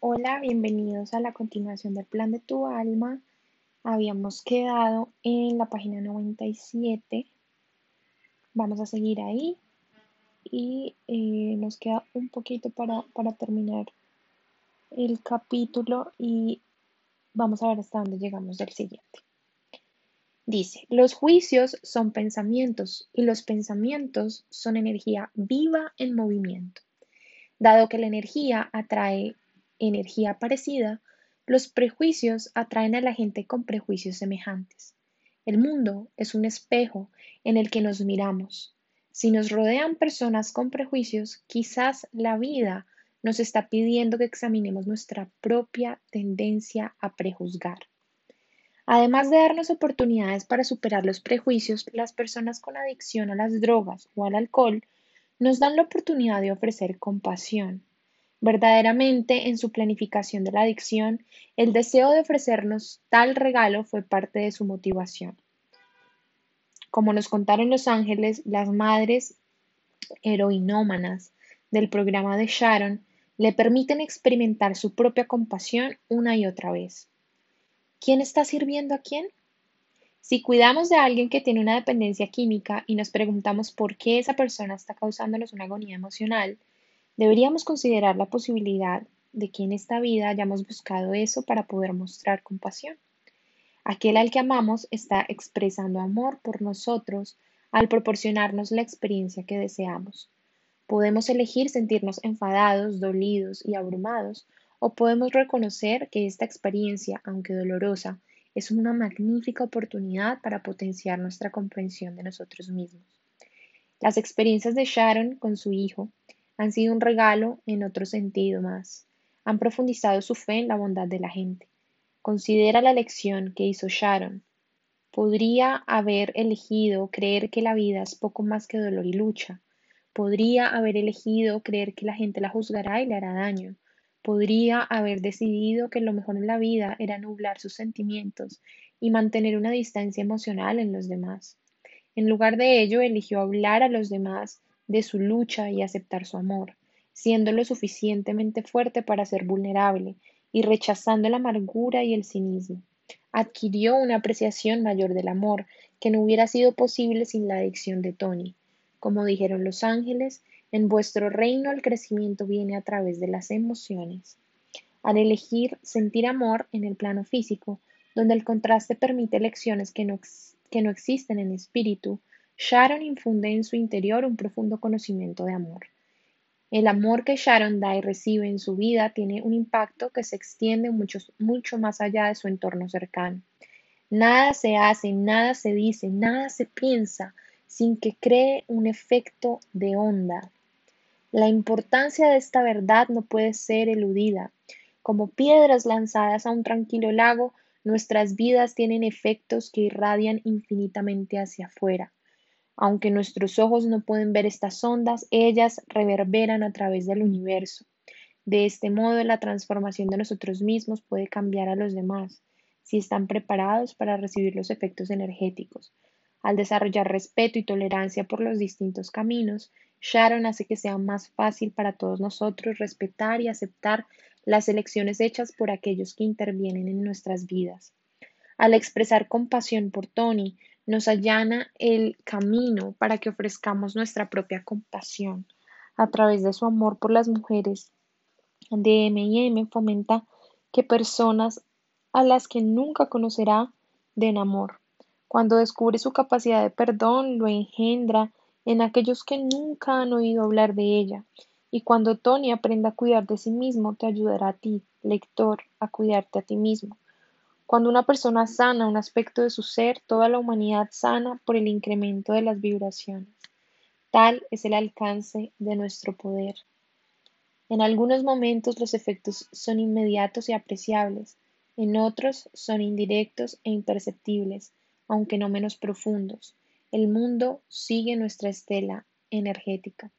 Hola, bienvenidos a la continuación del plan de tu alma. Habíamos quedado en la página 97. Vamos a seguir ahí y eh, nos queda un poquito para, para terminar el capítulo y vamos a ver hasta dónde llegamos del siguiente. Dice, los juicios son pensamientos y los pensamientos son energía viva en movimiento. Dado que la energía atrae energía parecida, los prejuicios atraen a la gente con prejuicios semejantes. El mundo es un espejo en el que nos miramos. Si nos rodean personas con prejuicios, quizás la vida nos está pidiendo que examinemos nuestra propia tendencia a prejuzgar. Además de darnos oportunidades para superar los prejuicios, las personas con adicción a las drogas o al alcohol nos dan la oportunidad de ofrecer compasión, Verdaderamente, en su planificación de la adicción, el deseo de ofrecernos tal regalo fue parte de su motivación. Como nos contaron los ángeles, las madres heroinómanas del programa de Sharon le permiten experimentar su propia compasión una y otra vez. ¿Quién está sirviendo a quién? Si cuidamos de alguien que tiene una dependencia química y nos preguntamos por qué esa persona está causándonos una agonía emocional, Deberíamos considerar la posibilidad de que en esta vida hayamos buscado eso para poder mostrar compasión. Aquel al que amamos está expresando amor por nosotros al proporcionarnos la experiencia que deseamos. Podemos elegir sentirnos enfadados, dolidos y abrumados, o podemos reconocer que esta experiencia, aunque dolorosa, es una magnífica oportunidad para potenciar nuestra comprensión de nosotros mismos. Las experiencias de Sharon con su hijo han sido un regalo en otro sentido más. Han profundizado su fe en la bondad de la gente. Considera la lección que hizo Sharon. Podría haber elegido creer que la vida es poco más que dolor y lucha. Podría haber elegido creer que la gente la juzgará y le hará daño. Podría haber decidido que lo mejor en la vida era nublar sus sentimientos y mantener una distancia emocional en los demás. En lugar de ello, eligió hablar a los demás de su lucha y aceptar su amor, siendo lo suficientemente fuerte para ser vulnerable y rechazando la amargura y el cinismo. Adquirió una apreciación mayor del amor que no hubiera sido posible sin la adicción de Tony. Como dijeron los ángeles, en vuestro reino el crecimiento viene a través de las emociones. Al elegir sentir amor en el plano físico, donde el contraste permite lecciones que no, que no existen en espíritu, Sharon infunde en su interior un profundo conocimiento de amor. El amor que Sharon da y recibe en su vida tiene un impacto que se extiende mucho, mucho más allá de su entorno cercano. Nada se hace, nada se dice, nada se piensa sin que cree un efecto de onda. La importancia de esta verdad no puede ser eludida. Como piedras lanzadas a un tranquilo lago, nuestras vidas tienen efectos que irradian infinitamente hacia afuera. Aunque nuestros ojos no pueden ver estas ondas, ellas reverberan a través del universo. De este modo, la transformación de nosotros mismos puede cambiar a los demás, si están preparados para recibir los efectos energéticos. Al desarrollar respeto y tolerancia por los distintos caminos, Sharon hace que sea más fácil para todos nosotros respetar y aceptar las elecciones hechas por aquellos que intervienen en nuestras vidas. Al expresar compasión por Tony, nos allana el camino para que ofrezcamos nuestra propia compasión. A través de su amor por las mujeres, DMM fomenta que personas a las que nunca conocerá den amor. Cuando descubre su capacidad de perdón, lo engendra en aquellos que nunca han oído hablar de ella. Y cuando Tony aprenda a cuidar de sí mismo, te ayudará a ti, lector, a cuidarte a ti mismo. Cuando una persona sana un aspecto de su ser, toda la humanidad sana por el incremento de las vibraciones. Tal es el alcance de nuestro poder. En algunos momentos los efectos son inmediatos y apreciables, en otros son indirectos e imperceptibles, aunque no menos profundos. El mundo sigue nuestra estela energética.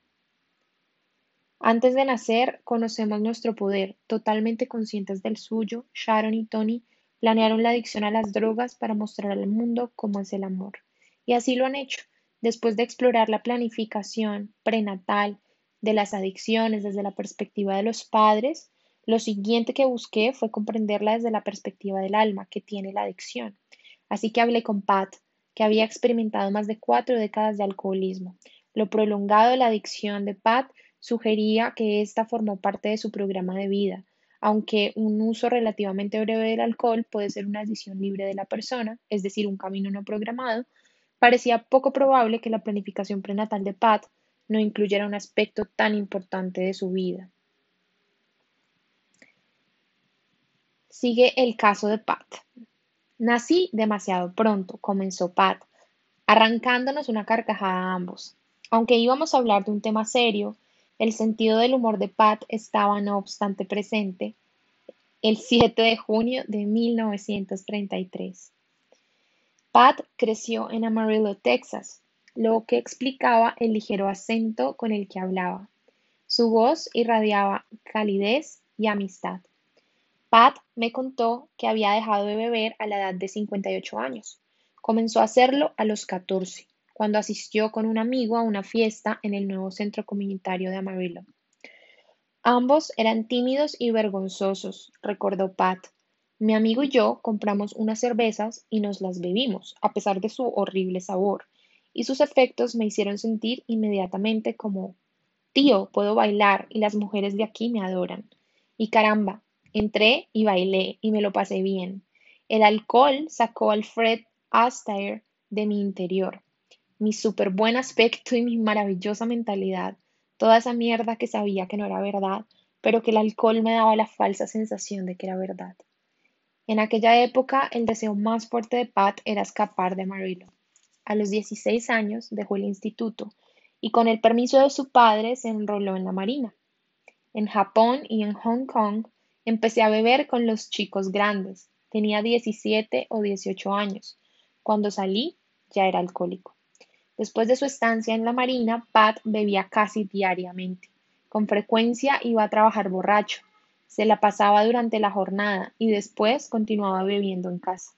Antes de nacer, conocemos nuestro poder, totalmente conscientes del suyo, Sharon y Tony Planearon la adicción a las drogas para mostrar al mundo cómo es el amor. Y así lo han hecho. Después de explorar la planificación prenatal de las adicciones desde la perspectiva de los padres, Lo siguiente que busqué fue comprenderla desde la perspectiva del alma que tiene la adicción. Así que hablé con Pat, que había experimentado más de cuatro décadas de alcoholismo. Lo prolongado de la adicción de Pat sugería que esta formó parte de su programa de vida, aunque un uso relativamente breve del alcohol puede ser una decisión libre de la persona, es decir, un camino no programado, parecía poco probable que la planificación prenatal de Pat no incluyera un aspecto tan importante de su vida. Sigue el caso de Pat. Nací demasiado pronto, comenzó Pat, arrancándonos una carcajada a ambos. Aunque íbamos a hablar de un tema serio, el sentido del humor de Pat estaba no obstante presente el 7 de junio de 1933. Pat creció en Amarillo, Texas, lo que explicaba el ligero acento con el que hablaba. Su voz irradiaba calidez y amistad. Pat me contó que había dejado de beber a la edad de 58 años. Comenzó a hacerlo a los 14 cuando asistió con un amigo a una fiesta en el nuevo centro comunitario de Amarillo. Ambos eran tímidos y vergonzosos, recordó Pat. Mi amigo y yo compramos unas cervezas y nos las bebimos, a pesar de su horrible sabor, y sus efectos me hicieron sentir inmediatamente como Tío, puedo bailar y las mujeres de aquí me adoran. Y caramba, entré y bailé y me lo pasé bien. El alcohol sacó al Fred Astaire de mi interior mi súper buen aspecto y mi maravillosa mentalidad, toda esa mierda que sabía que no era verdad, pero que el alcohol me daba la falsa sensación de que era verdad. En aquella época, el deseo más fuerte de Pat era escapar de Amarillo. A los 16 años dejó el instituto y con el permiso de su padre se enroló en la marina. En Japón y en Hong Kong empecé a beber con los chicos grandes. Tenía 17 o 18 años. Cuando salí ya era alcohólico. Después de su estancia en la Marina, Pat bebía casi diariamente. Con frecuencia iba a trabajar borracho. Se la pasaba durante la jornada y después continuaba bebiendo en casa.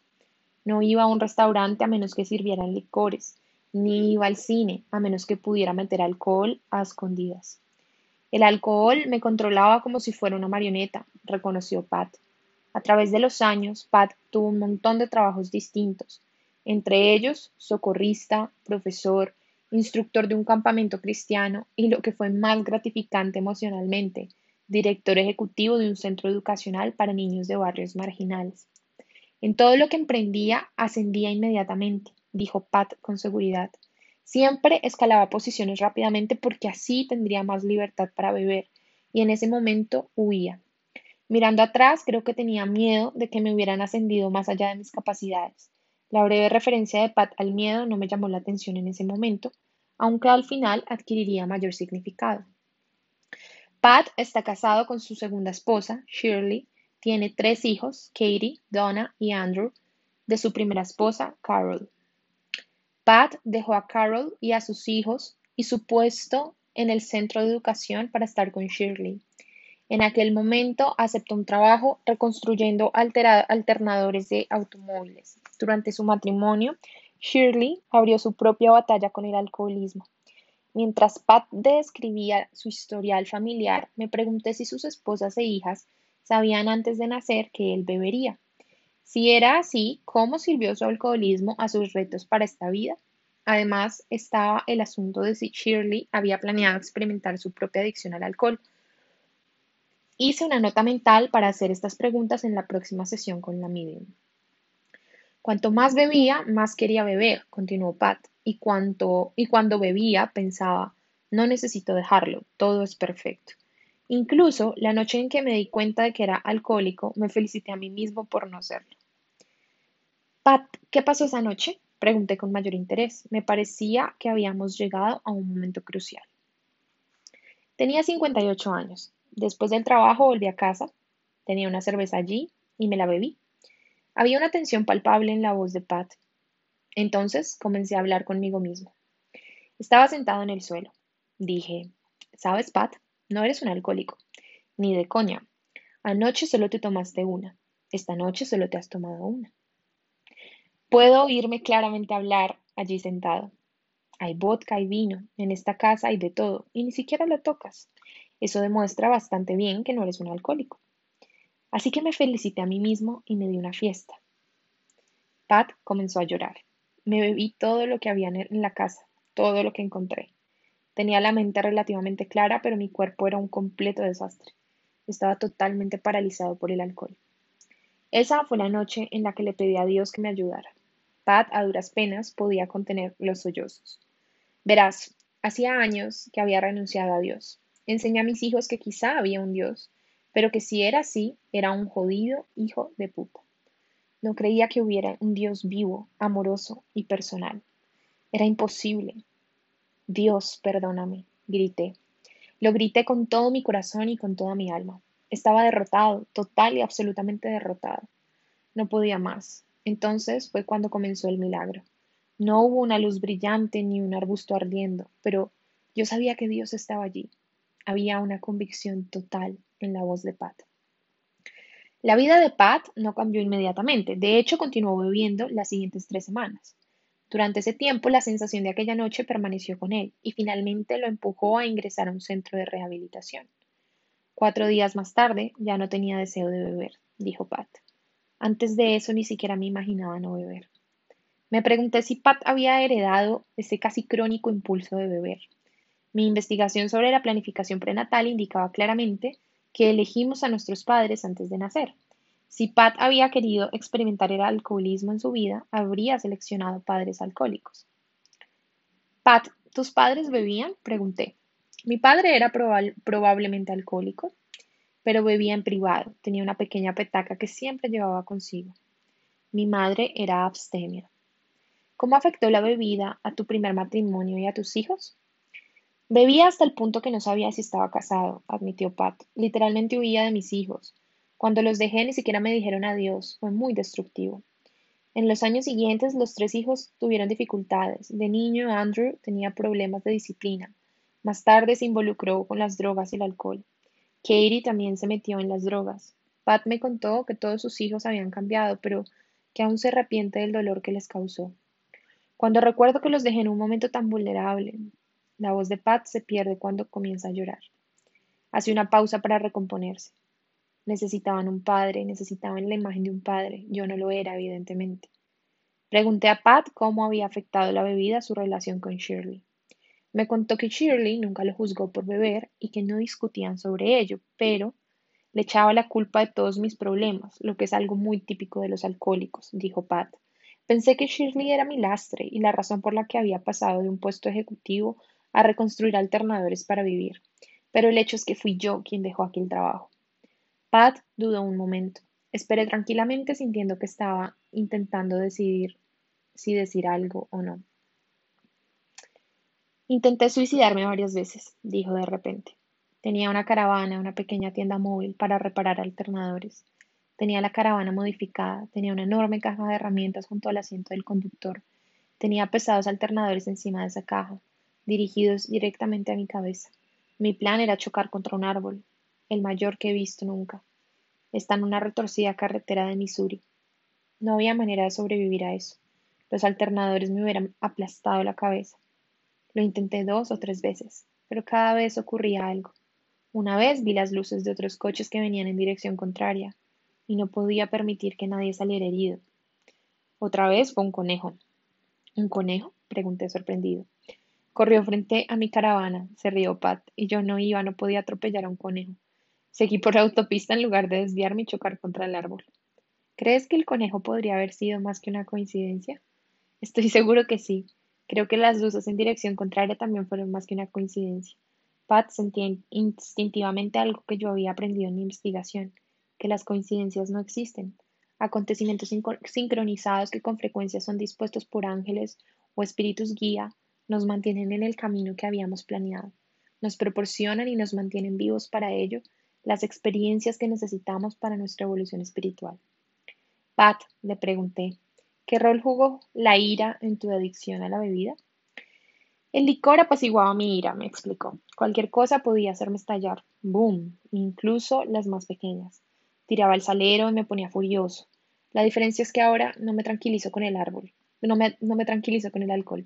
No iba a un restaurante a menos que sirvieran licores, ni iba al cine a menos que pudiera meter alcohol a escondidas. El alcohol me controlaba como si fuera una marioneta, reconoció Pat. A través de los años, Pat tuvo un montón de trabajos distintos, entre ellos socorrista, profesor, instructor de un campamento cristiano y lo que fue más gratificante emocionalmente, director ejecutivo de un centro educacional para niños de barrios marginales. En todo lo que emprendía ascendía inmediatamente, dijo Pat con seguridad. Siempre escalaba posiciones rápidamente porque así tendría más libertad para beber, y en ese momento huía. Mirando atrás, creo que tenía miedo de que me hubieran ascendido más allá de mis capacidades. La breve referencia de Pat al miedo no me llamó la atención en ese momento, aunque al final adquiriría mayor significado. Pat está casado con su segunda esposa, Shirley, tiene tres hijos, Katie, Donna y Andrew, de su primera esposa, Carol. Pat dejó a Carol y a sus hijos y su puesto en el centro de educación para estar con Shirley. En aquel momento aceptó un trabajo reconstruyendo alternadores de automóviles. Durante su matrimonio, Shirley abrió su propia batalla con el alcoholismo. Mientras Pat describía su historial familiar, me pregunté si sus esposas e hijas sabían antes de nacer que él bebería. Si era así, ¿cómo sirvió su alcoholismo a sus retos para esta vida? Además, estaba el asunto de si Shirley había planeado experimentar su propia adicción al alcohol Hice una nota mental para hacer estas preguntas en la próxima sesión con la medium. Cuanto más bebía, más quería beber, continuó Pat, y, cuanto, y cuando bebía pensaba, no necesito dejarlo, todo es perfecto. Incluso la noche en que me di cuenta de que era alcohólico, me felicité a mí mismo por no serlo. Pat, ¿qué pasó esa noche? Pregunté con mayor interés. Me parecía que habíamos llegado a un momento crucial. Tenía 58 años. Después del trabajo volví a casa, tenía una cerveza allí y me la bebí. Había una tensión palpable en la voz de Pat. Entonces comencé a hablar conmigo mismo. Estaba sentado en el suelo. Dije, ¿sabes, Pat? No eres un alcohólico, ni de coña. Anoche solo te tomaste una. Esta noche solo te has tomado una. Puedo oírme claramente hablar allí sentado. Hay vodka y vino. En esta casa hay de todo, y ni siquiera lo tocas. Eso demuestra bastante bien que no eres un alcohólico. Así que me felicité a mí mismo y me di una fiesta. Pat comenzó a llorar. Me bebí todo lo que había en la casa, todo lo que encontré. Tenía la mente relativamente clara, pero mi cuerpo era un completo desastre. Estaba totalmente paralizado por el alcohol. Esa fue la noche en la que le pedí a Dios que me ayudara. Pat a duras penas podía contener los sollozos. Verás, hacía años que había renunciado a Dios. Enseñé a mis hijos que quizá había un Dios, pero que si era así, era un jodido hijo de puta. No creía que hubiera un Dios vivo, amoroso y personal. Era imposible. Dios, perdóname, grité. Lo grité con todo mi corazón y con toda mi alma. Estaba derrotado, total y absolutamente derrotado. No podía más. Entonces fue cuando comenzó el milagro. No hubo una luz brillante ni un arbusto ardiendo, pero yo sabía que Dios estaba allí. Había una convicción total en la voz de Pat. La vida de Pat no cambió inmediatamente. De hecho, continuó bebiendo las siguientes tres semanas. Durante ese tiempo, la sensación de aquella noche permaneció con él y finalmente lo empujó a ingresar a un centro de rehabilitación. Cuatro días más tarde, ya no tenía deseo de beber, dijo Pat. Antes de eso ni siquiera me imaginaba no beber. Me pregunté si Pat había heredado ese casi crónico impulso de beber. Mi investigación sobre la planificación prenatal indicaba claramente que elegimos a nuestros padres antes de nacer. Si Pat había querido experimentar el alcoholismo en su vida, habría seleccionado padres alcohólicos. Pat, ¿tus padres bebían? pregunté. Mi padre era probablemente alcohólico, pero bebía en privado. Tenía una pequeña petaca que siempre llevaba consigo. Mi madre era abstemia. ¿Cómo afectó la bebida a tu primer matrimonio y a tus hijos? Bebía hasta el punto que no sabía si estaba casado, admitió Pat. Literalmente huía de mis hijos. Cuando los dejé ni siquiera me dijeron adiós. Fue muy destructivo. En los años siguientes los tres hijos tuvieron dificultades. De niño Andrew tenía problemas de disciplina. Más tarde se involucró con las drogas y el alcohol. Katie también se metió en las drogas. Pat me contó que todos sus hijos habían cambiado, pero que aún se arrepiente del dolor que les causó. Cuando recuerdo que los dejé en un momento tan vulnerable, la voz de Pat se pierde cuando comienza a llorar. Hace una pausa para recomponerse. Necesitaban un padre, necesitaban la imagen de un padre. Yo no lo era, evidentemente. Pregunté a Pat cómo había afectado la bebida su relación con Shirley. Me contó que Shirley nunca lo juzgó por beber y que no discutían sobre ello, pero le echaba la culpa de todos mis problemas, lo que es algo muy típico de los alcohólicos, dijo Pat. Pensé que Shirley era mi lastre y la razón por la que había pasado de un puesto ejecutivo a reconstruir alternadores para vivir, pero el hecho es que fui yo quien dejó aquel trabajo. Pat dudó un momento. Esperé tranquilamente sintiendo que estaba intentando decidir si decir algo o no. Intenté suicidarme varias veces, dijo de repente. Tenía una caravana, una pequeña tienda móvil para reparar alternadores. Tenía la caravana modificada, tenía una enorme caja de herramientas junto al asiento del conductor. Tenía pesados alternadores encima de esa caja, dirigidos directamente a mi cabeza. Mi plan era chocar contra un árbol, el mayor que he visto nunca. Está en una retorcida carretera de Missouri. No había manera de sobrevivir a eso. Los alternadores me hubieran aplastado la cabeza. Lo intenté dos o tres veces, pero cada vez ocurría algo. Una vez vi las luces de otros coches que venían en dirección contraria, y no podía permitir que nadie saliera herido. Otra vez fue un conejo. ¿Un conejo? pregunté sorprendido. Corrió frente a mi caravana, se rió Pat, y yo no iba, no podía atropellar a un conejo. Seguí por la autopista en lugar de desviarme y chocar contra el árbol. ¿Crees que el conejo podría haber sido más que una coincidencia? Estoy seguro que sí. Creo que las luces en dirección contraria también fueron más que una coincidencia. Pat sentía instintivamente algo que yo había aprendido en mi investigación, que las coincidencias no existen. Acontecimientos sincronizados que con frecuencia son dispuestos por ángeles o espíritus guía nos mantienen en el camino que habíamos planeado, nos proporcionan y nos mantienen vivos para ello las experiencias que necesitamos para nuestra evolución espiritual. Pat, le pregunté, ¿qué rol jugó la ira en tu adicción a la bebida? El licor apaciguaba mi ira, me explicó. Cualquier cosa podía hacerme estallar. ¡Boom! Incluso las más pequeñas. Tiraba el salero y me ponía furioso. La diferencia es que ahora no me tranquilizo con el árbol. No me, no me tranquilizo con el alcohol.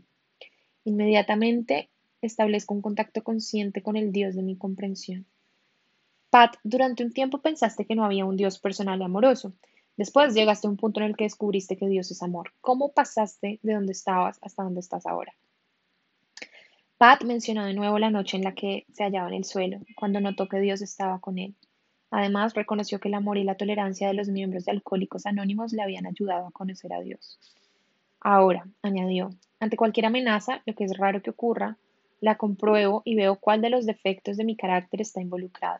Inmediatamente establezco un contacto consciente con el Dios de mi comprensión. Pat, durante un tiempo pensaste que no había un Dios personal y amoroso. Después llegaste a un punto en el que descubriste que Dios es amor. ¿Cómo pasaste de donde estabas hasta donde estás ahora? Pat mencionó de nuevo la noche en la que se hallaba en el suelo, cuando notó que Dios estaba con él. Además, reconoció que el amor y la tolerancia de los miembros de Alcohólicos Anónimos le habían ayudado a conocer a Dios. Ahora, añadió, ante cualquier amenaza, lo que es raro que ocurra, la compruebo y veo cuál de los defectos de mi carácter está involucrado.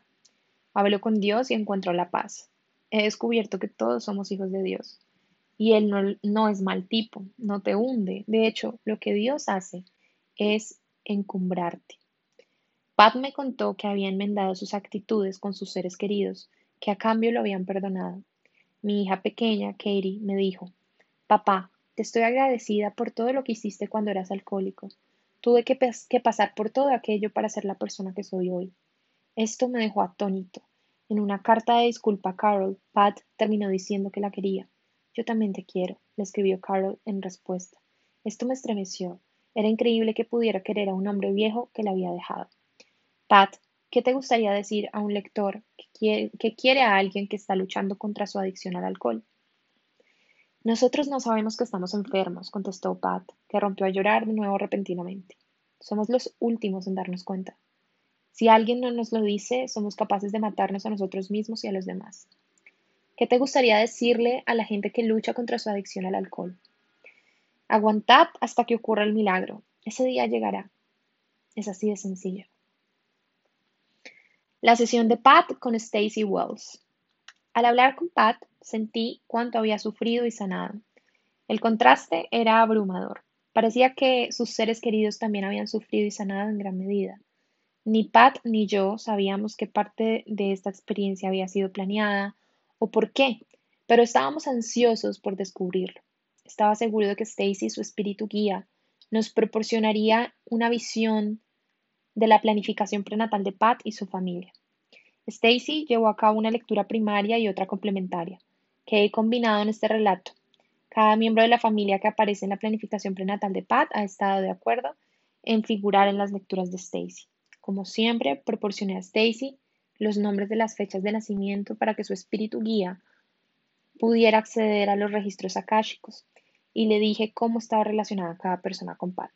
Hablo con Dios y encuentro la paz. He descubierto que todos somos hijos de Dios. Y Él no, no es mal tipo, no te hunde. De hecho, lo que Dios hace es encumbrarte. Pat me contó que había enmendado sus actitudes con sus seres queridos, que a cambio lo habían perdonado. Mi hija pequeña, Katie, me dijo, Papá, te estoy agradecida por todo lo que hiciste cuando eras alcohólico. Tuve que, que pasar por todo aquello para ser la persona que soy hoy. Esto me dejó atónito. En una carta de disculpa a Carol, Pat terminó diciendo que la quería. Yo también te quiero, le escribió Carol en respuesta. Esto me estremeció. Era increíble que pudiera querer a un hombre viejo que la había dejado. Pat, ¿qué te gustaría decir a un lector que quiere, a alguien que está luchando contra su adicción al alcohol? Nosotros no sabemos que estamos enfermos, contestó Pat, que rompió a llorar de nuevo repentinamente. Somos los últimos en darnos cuenta. Si alguien no nos lo dice, somos capaces de matarnos a nosotros mismos y a los demás. ¿Qué te gustaría decirle a la gente que lucha contra su adicción al alcohol? Aguantad hasta que ocurra el milagro. Ese día llegará. Es así de sencillo. La sesión de Pat con Stacy Wells. Al hablar con Pat, sentí cuánto había sufrido y sanado. El contraste era abrumador. Parecía que sus seres queridos también habían sufrido y sanado en gran medida. Ni Pat ni yo sabíamos qué parte de esta experiencia había sido planeada o por qué, pero estábamos ansiosos por descubrirlo. Estaba seguro de que Stacy, su espíritu guía, nos proporcionaría una visión de la planificación prenatal de Pat y su familia. Stacy llevó a cabo una lectura primaria y otra complementaria, que he combinado en este relato. Cada miembro de la familia que aparece en la planificación prenatal de Pat ha estado de acuerdo en figurar en las lecturas de Stacy. Como siempre, proporcioné a Stacy los nombres de las fechas de nacimiento para que su espíritu guía pudiera acceder a los registros akáshicos y le dije cómo estaba relacionada cada persona con Pat.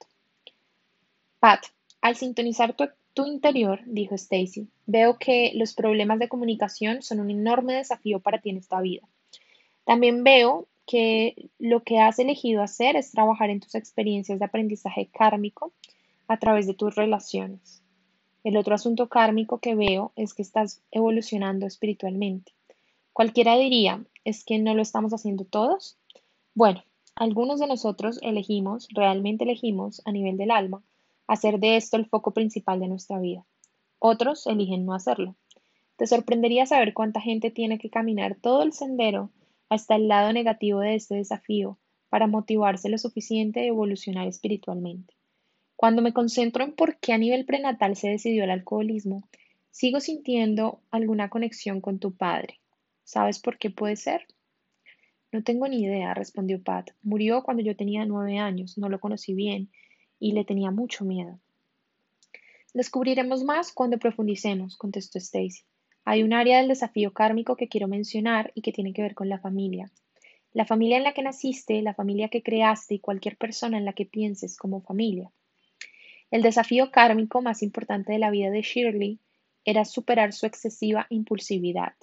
Pat, al sintonizar tu, tu interior, dijo Stacy, veo que los problemas de comunicación son un enorme desafío para ti en esta vida. También veo que lo que has elegido hacer es trabajar en tus experiencias de aprendizaje kármico a través de tus relaciones. El otro asunto kármico que veo es que estás evolucionando espiritualmente. Cualquiera diría, ¿es que no lo estamos haciendo todos? Bueno, algunos de nosotros elegimos, realmente elegimos, a nivel del alma, hacer de esto el foco principal de nuestra vida. Otros eligen no hacerlo. Te sorprendería saber cuánta gente tiene que caminar todo el sendero hasta el lado negativo de este desafío para motivarse lo suficiente de evolucionar espiritualmente. Cuando me concentro en por qué a nivel prenatal se decidió el alcoholismo, sigo sintiendo alguna conexión con tu padre. ¿Sabes por qué puede ser? No tengo ni idea, respondió Pat. Murió cuando yo tenía nueve años, no lo conocí bien y le tenía mucho miedo. Descubriremos más cuando profundicemos, contestó Stacy. Hay un área del desafío kármico que quiero mencionar y que tiene que ver con la familia. La familia en la que naciste, la familia que creaste y cualquier persona en la que pienses como familia. El desafío kármico más importante de la vida de Shirley era superar su excesiva impulsividad.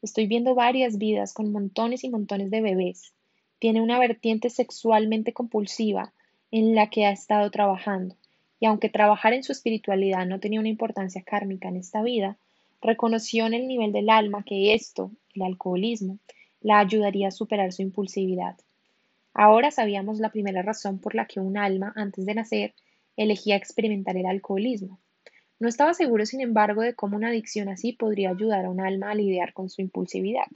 Estoy viendo varias vidas con montones y montones de bebés. Tiene una vertiente sexualmente compulsiva en la que ha estado trabajando. Y aunque trabajar en su espiritualidad no tenía una importancia kármica en esta vida, reconoció en el nivel del alma que esto, el alcoholismo, la ayudaría a superar su impulsividad. Ahora sabíamos la primera razón por la que un alma, antes de nacer, elegía experimentar el alcoholismo. No estaba seguro, sin embargo, de cómo una adicción así podría ayudar a un alma a lidiar con su impulsividad.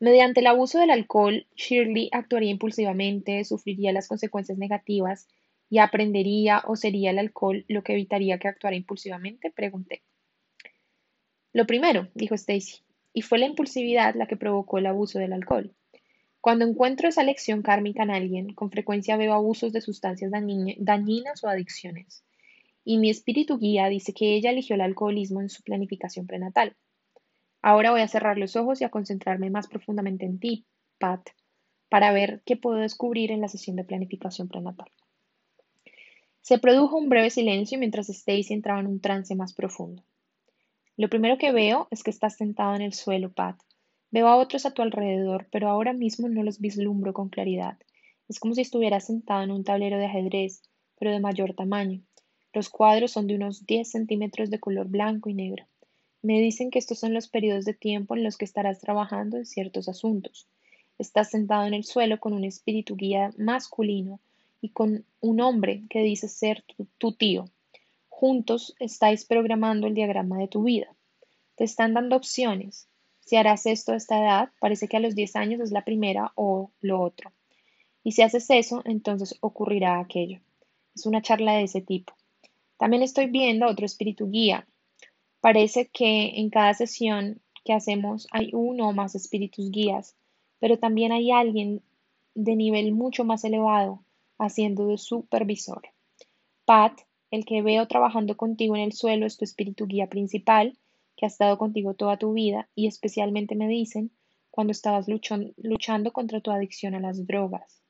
Mediante el abuso del alcohol, Shirley actuaría impulsivamente, sufriría las consecuencias negativas y aprendería o sería el alcohol lo que evitaría que actuara impulsivamente, pregunté. Lo primero, dijo Stacy, y fue la impulsividad la que provocó el abuso del alcohol. Cuando encuentro esa lección kármica en alguien, con frecuencia veo abusos de sustancias dañinas o adicciones y mi espíritu guía dice que ella eligió el alcoholismo en su planificación prenatal. Ahora voy a cerrar los ojos y a concentrarme más profundamente en ti, Pat, para ver qué puedo descubrir en la sesión de planificación prenatal. Se produjo un breve silencio mientras Stacy entraba en un trance más profundo. Lo primero que veo es que estás sentado en el suelo, Pat. Veo a otros a tu alrededor, pero ahora mismo no los vislumbro con claridad. Es como si estuvieras sentado en un tablero de ajedrez, pero de mayor tamaño. Los cuadros son de unos 10 centímetros de color blanco y negro. Me dicen que estos son los periodos de tiempo en los que estarás trabajando en ciertos asuntos. Estás sentado en el suelo con un espíritu guía masculino y con un hombre que dice ser tu, tu tío. Juntos estáis programando el diagrama de tu vida. Te están dando opciones. Si harás esto a esta edad, parece que a los 10 años es la primera o lo otro. Y si haces eso, entonces ocurrirá aquello. Es una charla de ese tipo. También estoy viendo otro espíritu guía. Parece que en cada sesión que hacemos hay uno o más espíritus guías, pero también hay alguien de nivel mucho más elevado haciendo de supervisor. Pat, el que veo trabajando contigo en el suelo, es tu espíritu guía principal, que ha estado contigo toda tu vida y especialmente me dicen cuando estabas luchando contra tu adicción a las drogas.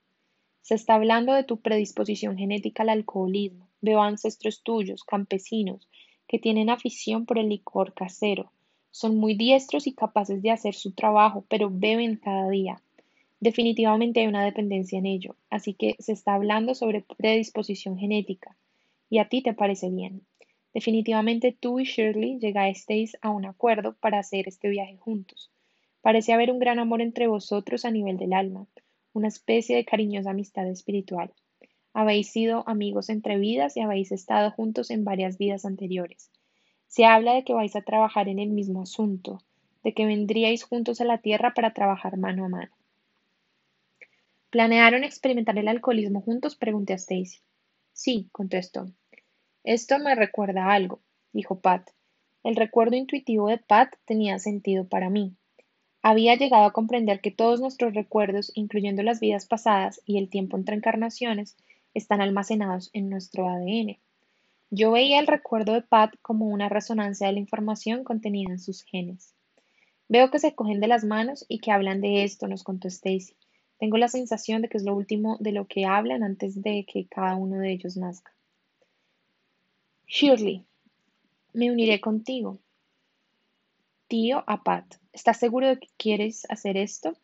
Se está hablando de tu predisposición genética al alcoholismo, Veo ancestros tuyos, campesinos, que tienen afición por el licor casero. Son muy diestros y capaces de hacer su trabajo, pero beben cada día. Definitivamente hay una dependencia en ello, así que se está hablando sobre predisposición genética. Y a ti te parece bien. Definitivamente tú y Shirley llegasteis a un acuerdo para hacer este viaje juntos. Parece haber un gran amor entre vosotros a nivel del alma, una especie de cariñosa amistad espiritual. Habéis sido amigos entre vidas y habéis estado juntos en varias vidas anteriores. Se habla de que vais a trabajar en el mismo asunto, de que vendríais juntos a la tierra para trabajar mano a mano. ¿Planearon experimentar el alcoholismo juntos? pregunté a Stacy. Sí, contestó. Esto me recuerda a algo, dijo Pat. El recuerdo intuitivo de Pat tenía sentido para mí. Había llegado a comprender que todos nuestros recuerdos, incluyendo las vidas pasadas y el tiempo entre encarnaciones, están almacenados en nuestro ADN. Yo veía el recuerdo de Pat como una resonancia de la información contenida en sus genes. Veo que se cogen de las manos y que hablan de esto, nos contó Stacy. Tengo la sensación de que es lo último de lo que hablan antes de que cada uno de ellos nazca. Shirley, me uniré contigo. Tío a Pat, ¿estás seguro de que quieres hacer esto?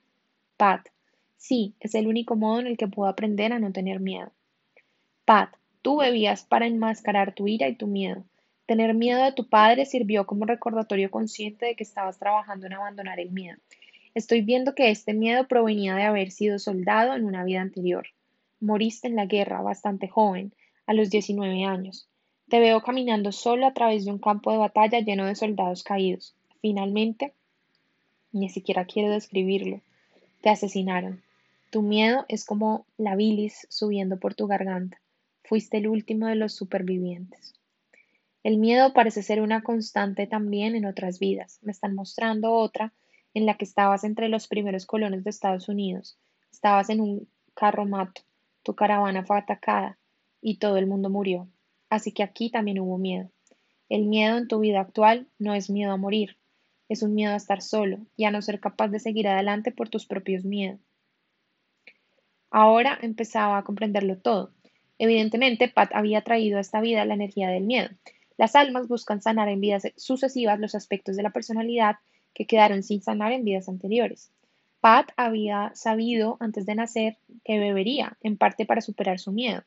Pat, sí, es el único modo en el que puedo aprender a no tener miedo. Pat, tú bebías para enmascarar tu ira y tu miedo. Tener miedo de tu padre sirvió como recordatorio consciente de que estabas trabajando en abandonar el miedo. Estoy viendo que este miedo provenía de haber sido soldado en una vida anterior. Moriste en la guerra bastante joven, a los 19 años. Te veo caminando solo a través de un campo de batalla lleno de soldados caídos. Finalmente, ni siquiera quiero describirlo, te asesinaron. Tu miedo es como la bilis subiendo por tu garganta. Fuiste el último de los supervivientes. El miedo parece ser una constante también en otras vidas. Me están mostrando otra en la que estabas entre los primeros colonos de Estados Unidos. Estabas en un carro mato. Tu caravana fue atacada y todo el mundo murió. Así que aquí también hubo miedo. El miedo en tu vida actual no es miedo a morir, es un miedo a estar solo y a no ser capaz de seguir adelante por tus propios miedos. Ahora empezaba a comprenderlo todo. Evidentemente, Pat había traído a esta vida la energía del miedo. Las almas buscan sanar en vidas sucesivas los aspectos de la personalidad que quedaron sin sanar en vidas anteriores. Pat había sabido antes de nacer que bebería, en parte para superar su miedo.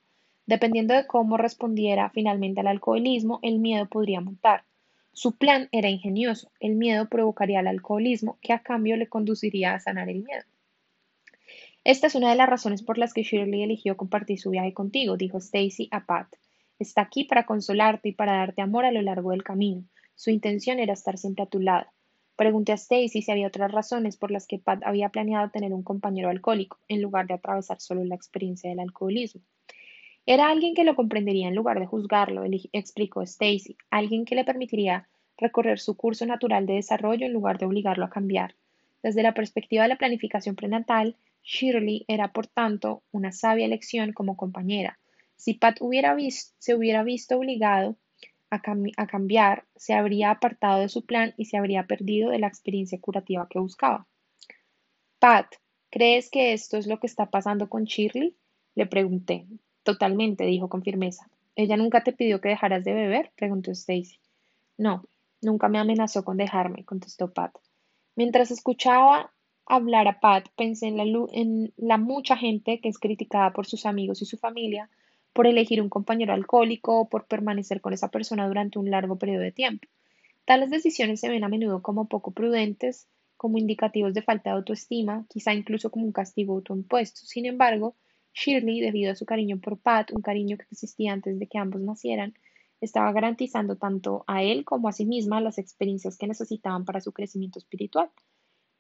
Dependiendo de cómo respondiera finalmente al alcoholismo, el miedo podría montar. Su plan era ingenioso. El miedo provocaría el alcoholismo, que a cambio le conduciría a sanar el miedo. Esta es una de las razones por las que Shirley eligió compartir su viaje contigo, dijo Stacy a Pat. Está aquí para consolarte y para darte amor a lo largo del camino. Su intención era estar siempre a tu lado. Pregunté a Stacy si había otras razones por las que Pat había planeado tener un compañero alcohólico, en lugar de atravesar solo la experiencia del alcoholismo. Era alguien que lo comprendería en lugar de juzgarlo, explicó Stacy, alguien que le permitiría recorrer su curso natural de desarrollo en lugar de obligarlo a cambiar. Desde la perspectiva de la planificación prenatal, Shirley era por tanto una sabia elección como compañera. Si Pat hubiera se hubiera visto obligado a, a cambiar, se habría apartado de su plan y se habría perdido de la experiencia curativa que buscaba. Pat, ¿crees que esto es lo que está pasando con Shirley? Le pregunté. Totalmente, dijo con firmeza. ¿Ella nunca te pidió que dejaras de beber? preguntó Stacy. No, nunca me amenazó con dejarme, contestó Pat. Mientras escuchaba hablar a Pat, pensé en la, en la mucha gente que es criticada por sus amigos y su familia por elegir un compañero alcohólico o por permanecer con esa persona durante un largo periodo de tiempo. Tales decisiones se ven a menudo como poco prudentes, como indicativos de falta de autoestima, quizá incluso como un castigo autoimpuesto. Sin embargo, Shirley, debido a su cariño por Pat, un cariño que existía antes de que ambos nacieran, estaba garantizando tanto a él como a sí misma las experiencias que necesitaban para su crecimiento espiritual.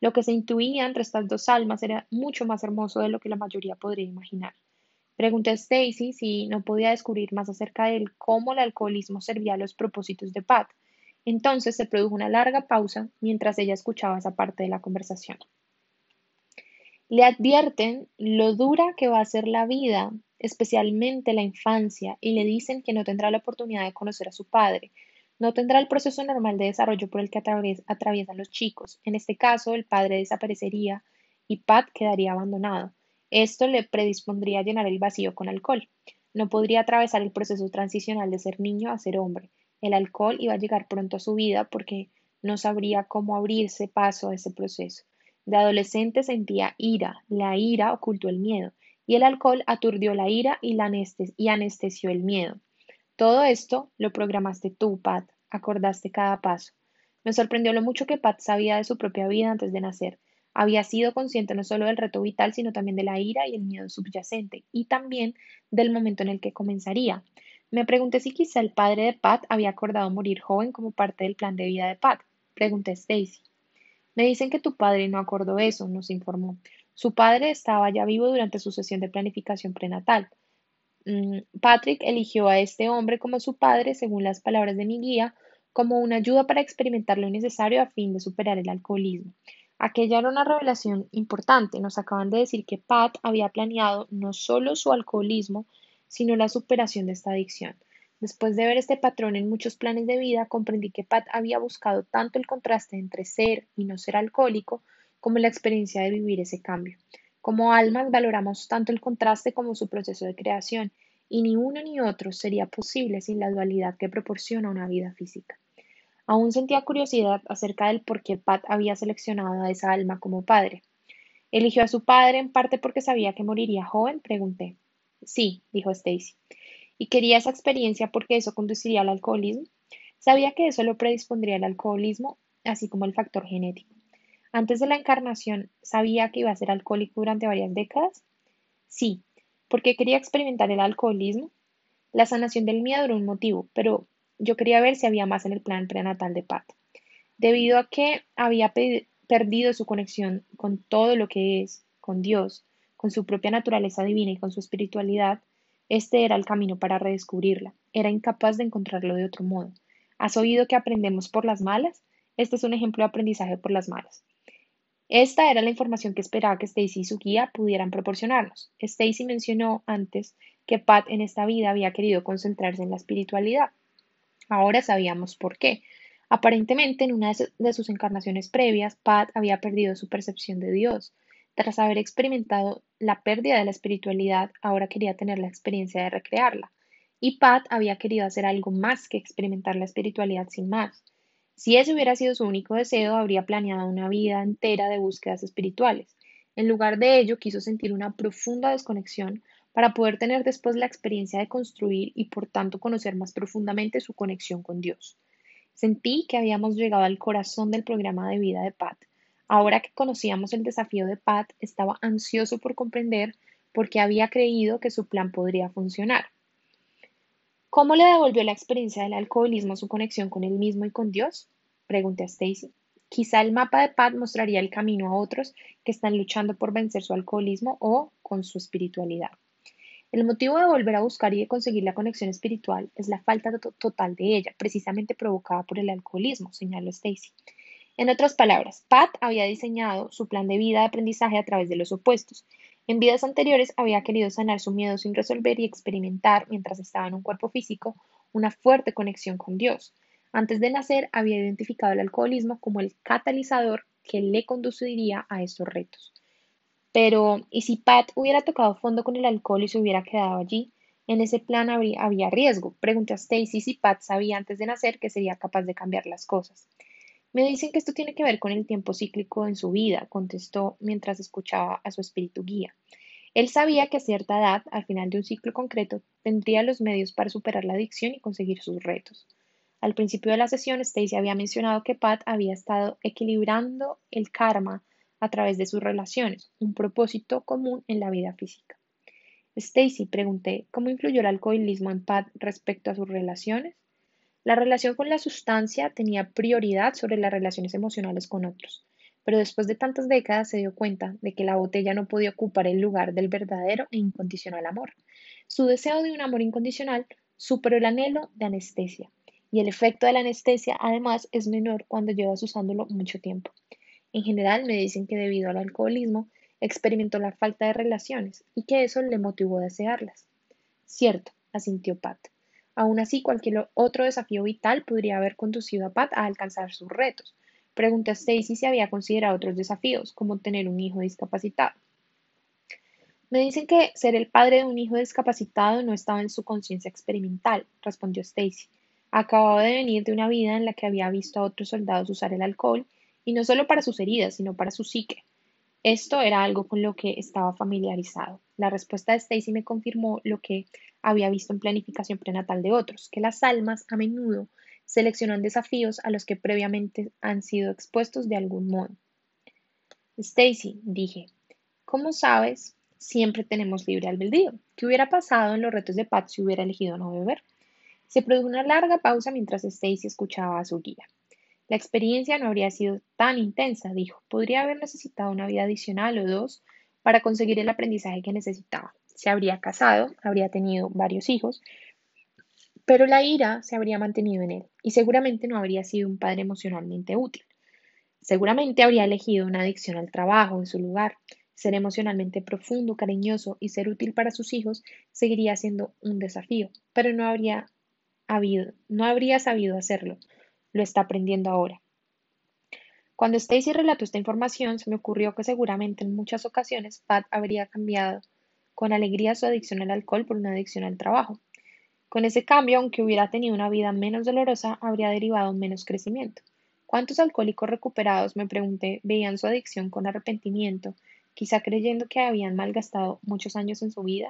Lo que se intuía entre estas dos almas era mucho más hermoso de lo que la mayoría podría imaginar. Pregunté a Stacy si no podía descubrir más acerca de cómo el alcoholismo servía a los propósitos de Pat. Entonces se produjo una larga pausa mientras ella escuchaba esa parte de la conversación. Le advierten lo dura que va a ser la vida, especialmente la infancia, y le dicen que no tendrá la oportunidad de conocer a su padre, no tendrá el proceso normal de desarrollo por el que atraviesan los chicos. En este caso, el padre desaparecería y Pat quedaría abandonado. Esto le predispondría a llenar el vacío con alcohol. No podría atravesar el proceso transicional de ser niño a ser hombre. El alcohol iba a llegar pronto a su vida porque no sabría cómo abrirse paso a ese proceso. De adolescente sentía ira, la ira ocultó el miedo, y el alcohol aturdió la ira y, anestesió el miedo. Todo esto lo programaste tú, Pat, acordaste cada paso. Me sorprendió lo mucho que Pat sabía de su propia vida antes de nacer. Había sido consciente no solo del reto vital, sino también de la ira y el miedo subyacente, y también del momento en el que comenzaría. Me pregunté si quizá el padre de Pat había acordado morir joven como parte del plan de vida de Pat. Pregunté a Stacy. Me dicen que tu padre no acordó eso, nos informó. Su padre estaba ya vivo durante su sesión de planificación prenatal. Mm, Patrick eligió a este hombre como su padre, según las palabras de mi guía, como una ayuda para experimentar lo necesario a fin de superar el alcoholismo. Aquella era una revelación importante. Nos acaban de decir que Pat había planeado no solo su alcoholismo, sino la superación de esta adicción. Después de ver este patrón en muchos planes de vida, comprendí que Pat había buscado tanto el contraste entre ser y no ser alcohólico como la experiencia de vivir ese cambio. Como almas valoramos tanto el contraste como su proceso de creación, y ni uno ni otro sería posible sin la dualidad que proporciona una vida física. Aún sentía curiosidad acerca del por qué Pat había seleccionado a esa alma como padre. ¿Eligió a su padre en parte porque sabía que moriría joven? Pregunté. Sí, dijo Stacy y quería esa experiencia porque eso conduciría al alcoholismo. Sabía que eso lo predispondría al alcoholismo, así como el factor genético. Antes de la encarnación, ¿sabía que iba a ser alcohólico durante varias décadas? Sí, porque quería experimentar el alcoholismo. La sanación del miedo era un motivo, pero yo quería ver si había más en el plan prenatal de Pat. Debido a que había perdido su conexión con todo lo que es, con Dios, con su propia naturaleza divina y con su espiritualidad, este era el camino para redescubrirla. Era incapaz de encontrarlo de otro modo. ¿Has oído que aprendemos por las malas? Este es un ejemplo de aprendizaje por las malas. Esta era la información que esperaba que Stacy y su guía pudieran proporcionarnos. Stacy mencionó antes que Pat en esta vida había querido concentrarse en la espiritualidad. Ahora sabíamos por qué. Aparentemente, en una de sus encarnaciones previas, Pat había perdido su percepción de Dios. Tras haber experimentado la pérdida de la espiritualidad, ahora quería tener la experiencia de recrearla. Y Pat había querido hacer algo más que experimentar la espiritualidad sin más. Si ese hubiera sido su único deseo, habría planeado una vida entera de búsquedas espirituales. En lugar de ello, quiso sentir una profunda desconexión para poder tener después la experiencia de construir y por tanto conocer más profundamente su conexión con Dios. Sentí que habíamos llegado al corazón del programa de vida de Pat Ahora que conocíamos el desafío de Pat, estaba ansioso por comprender por qué había creído que su plan podría funcionar. ¿Cómo le devolvió la experiencia del alcoholismo su conexión con él mismo y con Dios? Pregunté a Stacy. Quizá el mapa de Pat mostraría el camino a otros que están luchando por vencer su alcoholismo o con su espiritualidad. El motivo de volver a buscar y de conseguir la conexión espiritual es la falta total de ella, precisamente provocada por el alcoholismo, señaló Stacy. En otras palabras, Pat había diseñado su plan de vida de aprendizaje a través de los opuestos. En vidas anteriores había querido sanar su miedo sin resolver y experimentar, mientras estaba en un cuerpo físico, una fuerte conexión con Dios. Antes de nacer había identificado el alcoholismo como el catalizador que le conduciría a estos retos. Pero, ¿y si Pat hubiera tocado fondo con el alcohol y se hubiera quedado allí? En ese plan había riesgo. Pregunté a Stacy si Pat sabía antes de nacer que sería capaz de cambiar las cosas. Me dicen que esto tiene que ver con el tiempo cíclico en su vida, contestó mientras escuchaba a su espíritu guía. Él sabía que a cierta edad, al final de un ciclo concreto, tendría los medios para superar la adicción y conseguir sus retos. Al principio de la sesión, Stacy había mencionado que Pat había estado equilibrando el karma a través de sus relaciones, un propósito común en la vida física. Stacy, pregunté, ¿cómo influyó el alcoholismo en Pat respecto a sus relaciones? La relación con la sustancia tenía prioridad sobre las relaciones emocionales con otros, pero después de tantas décadas se dio cuenta de que la botella no podía ocupar el lugar del verdadero e incondicional amor. Su deseo de un amor incondicional superó el anhelo de anestesia, y el efecto de la anestesia además es menor cuando llevas usándolo mucho tiempo. En general me dicen que debido al alcoholismo experimentó la falta de relaciones y que eso le motivó a desearlas. Cierto, asintió Pat. Aún así, cualquier otro desafío vital podría haber conducido a Pat a alcanzar sus retos. Pregunté a Stacy si había considerado otros desafíos, como tener un hijo discapacitado. Me dicen que ser el padre de un hijo discapacitado no estaba en su conciencia experimental, respondió Stacy. Acababa de venir de una vida en la que había visto a otros soldados usar el alcohol, y no solo para sus heridas, sino para su psique. Esto era algo con lo que estaba familiarizado. La respuesta de Stacy me confirmó lo que había visto en planificación prenatal de otros, que las almas a menudo seleccionan desafíos a los que previamente han sido expuestos de algún modo. Stacy, dije, ¿cómo sabes? Siempre tenemos libre albedrío. ¿Qué hubiera pasado en los retos de Pat si hubiera elegido no beber? Se produjo una larga pausa mientras Stacy escuchaba a su guía. La experiencia no habría sido tan intensa, dijo. Podría haber necesitado una vida adicional o dos para conseguir el aprendizaje que necesitaba. Se habría casado, habría tenido varios hijos, pero la ira se habría mantenido en él y seguramente no habría sido un padre emocionalmente útil. Seguramente habría elegido una adicción al trabajo en su lugar. Ser emocionalmente profundo, cariñoso y ser útil para sus hijos seguiría siendo un desafío, pero no habría habido, no habría sabido hacerlo. Lo está aprendiendo ahora. Cuando Stacy relató esta información, se me ocurrió que seguramente en muchas ocasiones Pat habría cambiado con alegría su adicción al alcohol por una adicción al trabajo. Con ese cambio, aunque hubiera tenido una vida menos dolorosa, habría derivado menos crecimiento. ¿Cuántos alcohólicos recuperados, me pregunté, veían su adicción con arrepentimiento, quizá creyendo que habían malgastado muchos años en su vida?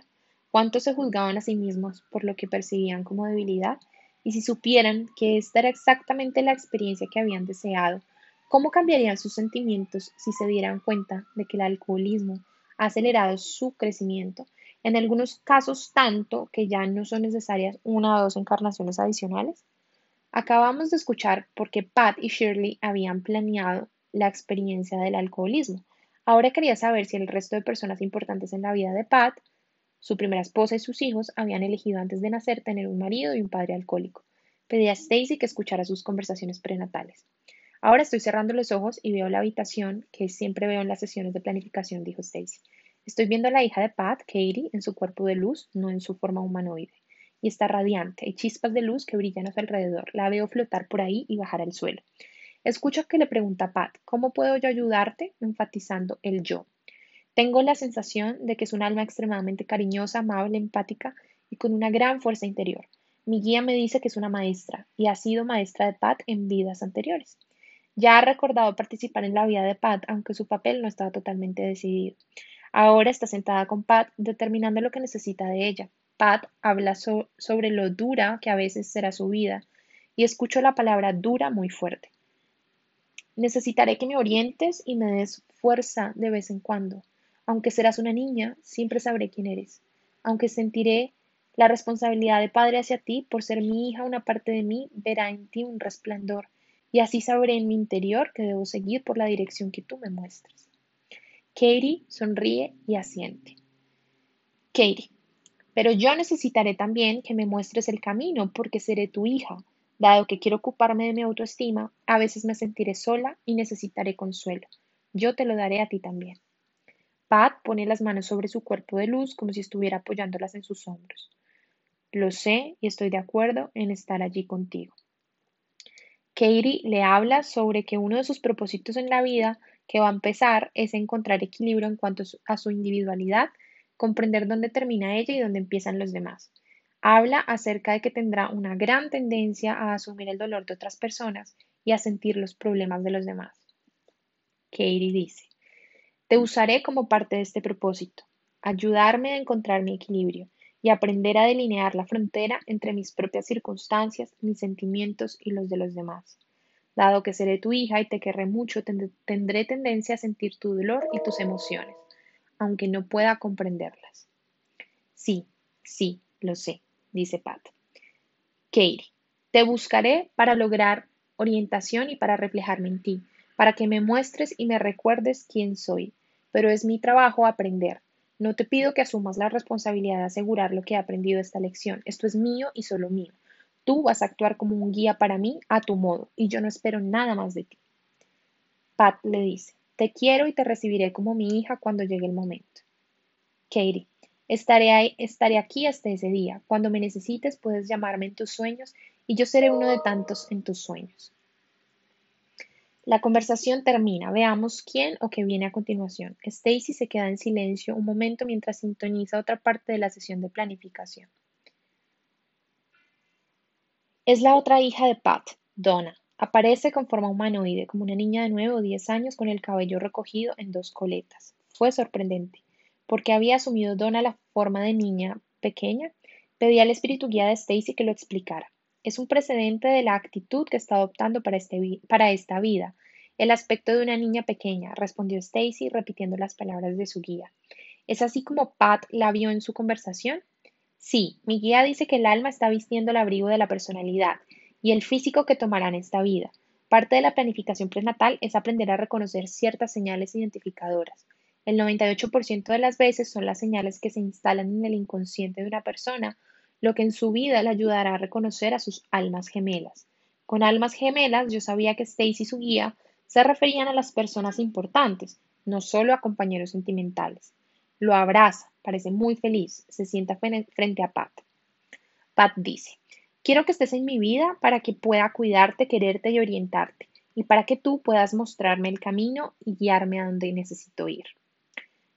¿Cuántos se juzgaban a sí mismos por lo que percibían como debilidad? Y si supieran que esta era exactamente la experiencia que habían deseado, ¿cómo cambiarían sus sentimientos si se dieran cuenta de que el alcoholismo ha acelerado su crecimiento? En algunos casos tanto que ya no son necesarias una o dos encarnaciones adicionales. Acabamos de escuchar por qué Pat y Shirley habían planeado la experiencia del alcoholismo. Ahora quería saber si el resto de personas importantes en la vida de Pat su primera esposa y sus hijos habían elegido antes de nacer tener un marido y un padre alcohólico. Pedí a Stacy que escuchara sus conversaciones prenatales. Ahora estoy cerrando los ojos y veo la habitación que siempre veo en las sesiones de planificación, dijo Stacy. Estoy viendo a la hija de Pat, Katie, en su cuerpo de luz, no en su forma humanoide. Y está radiante. Hay chispas de luz que brillan a su alrededor. La veo flotar por ahí y bajar al suelo. Escucho que le pregunta Pat, ¿cómo puedo yo ayudarte? enfatizando el yo. Tengo la sensación de que es un alma extremadamente cariñosa, amable, empática y con una gran fuerza interior. Mi guía me dice que es una maestra y ha sido maestra de Pat en vidas anteriores. Ya ha recordado participar en la vida de Pat, aunque su papel no estaba totalmente decidido. Ahora está sentada con Pat, determinando lo que necesita de ella. Pat habla sobre lo dura que a veces será su vida, y escucho la palabra dura muy fuerte. Necesitaré que me orientes y me des fuerza de vez en cuando. Aunque serás una niña, siempre sabré quién eres. Aunque sentiré la responsabilidad de padre hacia ti, por ser mi hija, una parte de mí verá en ti un resplandor, y así sabré en mi interior que debo seguir por la dirección que tú me muestres. Katie sonríe y asiente. Katie, pero yo necesitaré también que me muestres el camino porque seré tu hija. Dado que quiero ocuparme de mi autoestima, a veces me sentiré sola y necesitaré consuelo. Yo te lo daré a ti también. Pat pone las manos sobre su cuerpo de luz como si estuviera apoyándolas en sus hombros. Lo sé y estoy de acuerdo en estar allí contigo. Katie le habla sobre que uno de sus propósitos en la vida que va a empezar es encontrar equilibrio en cuanto a su individualidad, comprender dónde termina ella y dónde empiezan los demás. Habla acerca de que tendrá una gran tendencia a asumir el dolor de otras personas y a sentir los problemas de los demás. Katie dice, te usaré como parte de este propósito, ayudarme a encontrar mi equilibrio y aprender a delinear la frontera entre mis propias circunstancias, mis sentimientos y los de los demás. Dado que seré tu hija y te querré mucho, tendré tendencia a sentir tu dolor y tus emociones, aunque no pueda comprenderlas. Sí, sí, lo sé dice Pat. Katie, te buscaré para lograr orientación y para reflejarme en ti, para que me muestres y me recuerdes quién soy. Pero es mi trabajo aprender. No te pido que asumas la responsabilidad de asegurar lo que he aprendido esta lección. Esto es mío y solo mío. Tú vas a actuar como un guía para mí a tu modo, y yo no espero nada más de ti. Pat le dice, te quiero y te recibiré como mi hija cuando llegue el momento. Katie, Estaré, estaré aquí hasta ese día. Cuando me necesites puedes llamarme en tus sueños y yo seré uno de tantos en tus sueños. La conversación termina. Veamos quién o qué viene a continuación. Stacy se queda en silencio un momento mientras sintoniza otra parte de la sesión de planificación. Es la otra hija de Pat, Donna. Aparece con forma humanoide, como una niña de nueve o diez años con el cabello recogido en dos coletas. Fue sorprendente porque había asumido Donna la forma de niña pequeña, pedí al espíritu guía de Stacy que lo explicara. Es un precedente de la actitud que está adoptando para, este para esta vida. El aspecto de una niña pequeña, respondió Stacy repitiendo las palabras de su guía. ¿Es así como Pat la vio en su conversación? Sí, mi guía dice que el alma está vistiendo el abrigo de la personalidad y el físico que tomará en esta vida. Parte de la planificación prenatal es aprender a reconocer ciertas señales identificadoras. El 98% de las veces son las señales que se instalan en el inconsciente de una persona, lo que en su vida le ayudará a reconocer a sus almas gemelas. Con almas gemelas yo sabía que Stacy y su guía se referían a las personas importantes, no solo a compañeros sentimentales. Lo abraza, parece muy feliz, se sienta frente a Pat. Pat dice, quiero que estés en mi vida para que pueda cuidarte, quererte y orientarte, y para que tú puedas mostrarme el camino y guiarme a donde necesito ir.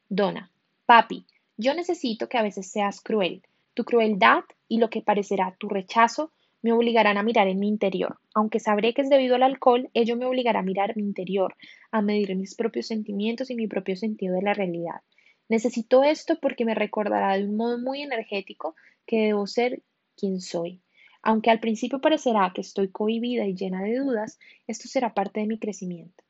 Donna, papi, yo necesito que a veces seas cruel. Tu crueldad y lo que parecerá tu rechazo me obligarán a mirar en mi interior. Aunque sabré que es debido al alcohol, ello me obligará a mirar mi interior, a medir mis propios sentimientos y mi propio sentido de la realidad. Necesito esto porque me recordará de un modo muy energético que debo ser quien soy. Aunque al principio parecerá que estoy cohibida y llena de dudas, esto será parte de mi crecimiento.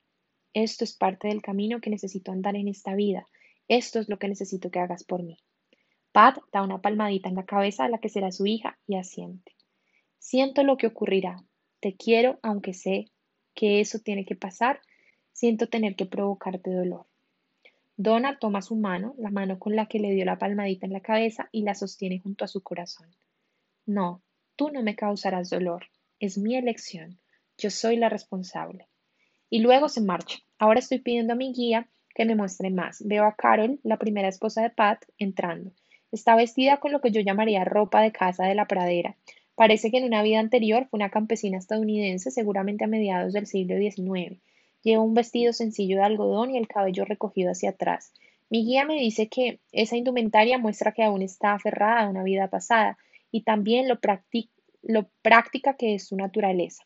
Esto es parte del camino que necesito andar en esta vida, esto es lo que necesito que hagas por mí. Pat da una palmadita en la cabeza a la que será su hija y asiente. Siento lo que ocurrirá. Te quiero aunque sé que eso tiene que pasar. Siento tener que provocarte dolor. Donna toma su mano, la mano con la que le dio la palmadita en la cabeza, y la sostiene junto a su corazón. No, tú no me causarás dolor. Es mi elección. Yo soy la responsable. Y luego se marcha. Ahora estoy pidiendo a mi guía que me muestre más. Veo a Carol, la primera esposa de Pat, entrando. Está vestida con lo que yo llamaría ropa de casa de la pradera. Parece que en una vida anterior fue una campesina estadounidense, seguramente a mediados del siglo XIX. Lleva un vestido sencillo de algodón y el cabello recogido hacia atrás. Mi guía me dice que esa indumentaria muestra que aún está aferrada a una vida pasada y también lo, práctica que es su naturaleza.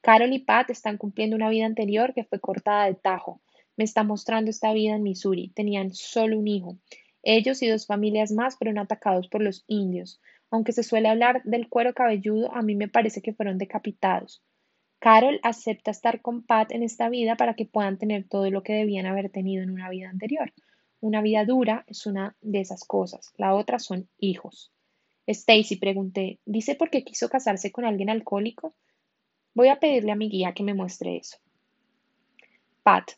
Carol y Pat están cumpliendo una vida anterior que fue cortada de tajo. Me está mostrando esta vida en Missouri. Tenían solo un hijo. Ellos y dos familias más fueron atacados por los indios. Aunque se suele hablar del cuero cabelludo, a mí me parece que fueron decapitados. Carol acepta estar con Pat en esta vida para que puedan tener todo lo que debían haber tenido en una vida anterior. Una vida dura es una de esas cosas. La otra son hijos. Stacy, pregunté, ¿dice por qué quiso casarse con alguien alcohólico? Voy a pedirle a mi guía que me muestre eso. Pat,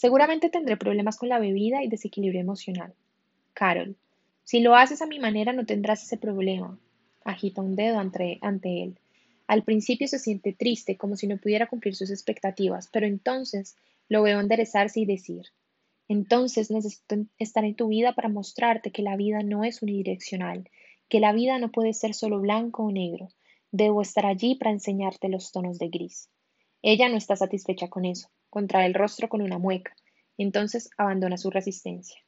Seguramente tendré problemas con la bebida y desequilibrio emocional. Carol, si lo haces a mi manera no tendrás ese problema. Agita un dedo ante, él. Al principio se siente triste, como si no pudiera cumplir sus expectativas, pero entonces lo veo enderezarse y decir, Entonces necesito estar en tu vida para mostrarte que la vida no es unidireccional, que la vida no puede ser solo blanco o negro. Debo estar allí para enseñarte los tonos de gris. Ella no está satisfecha con eso, contrae el rostro con una mueca, entonces abandona su resistencia.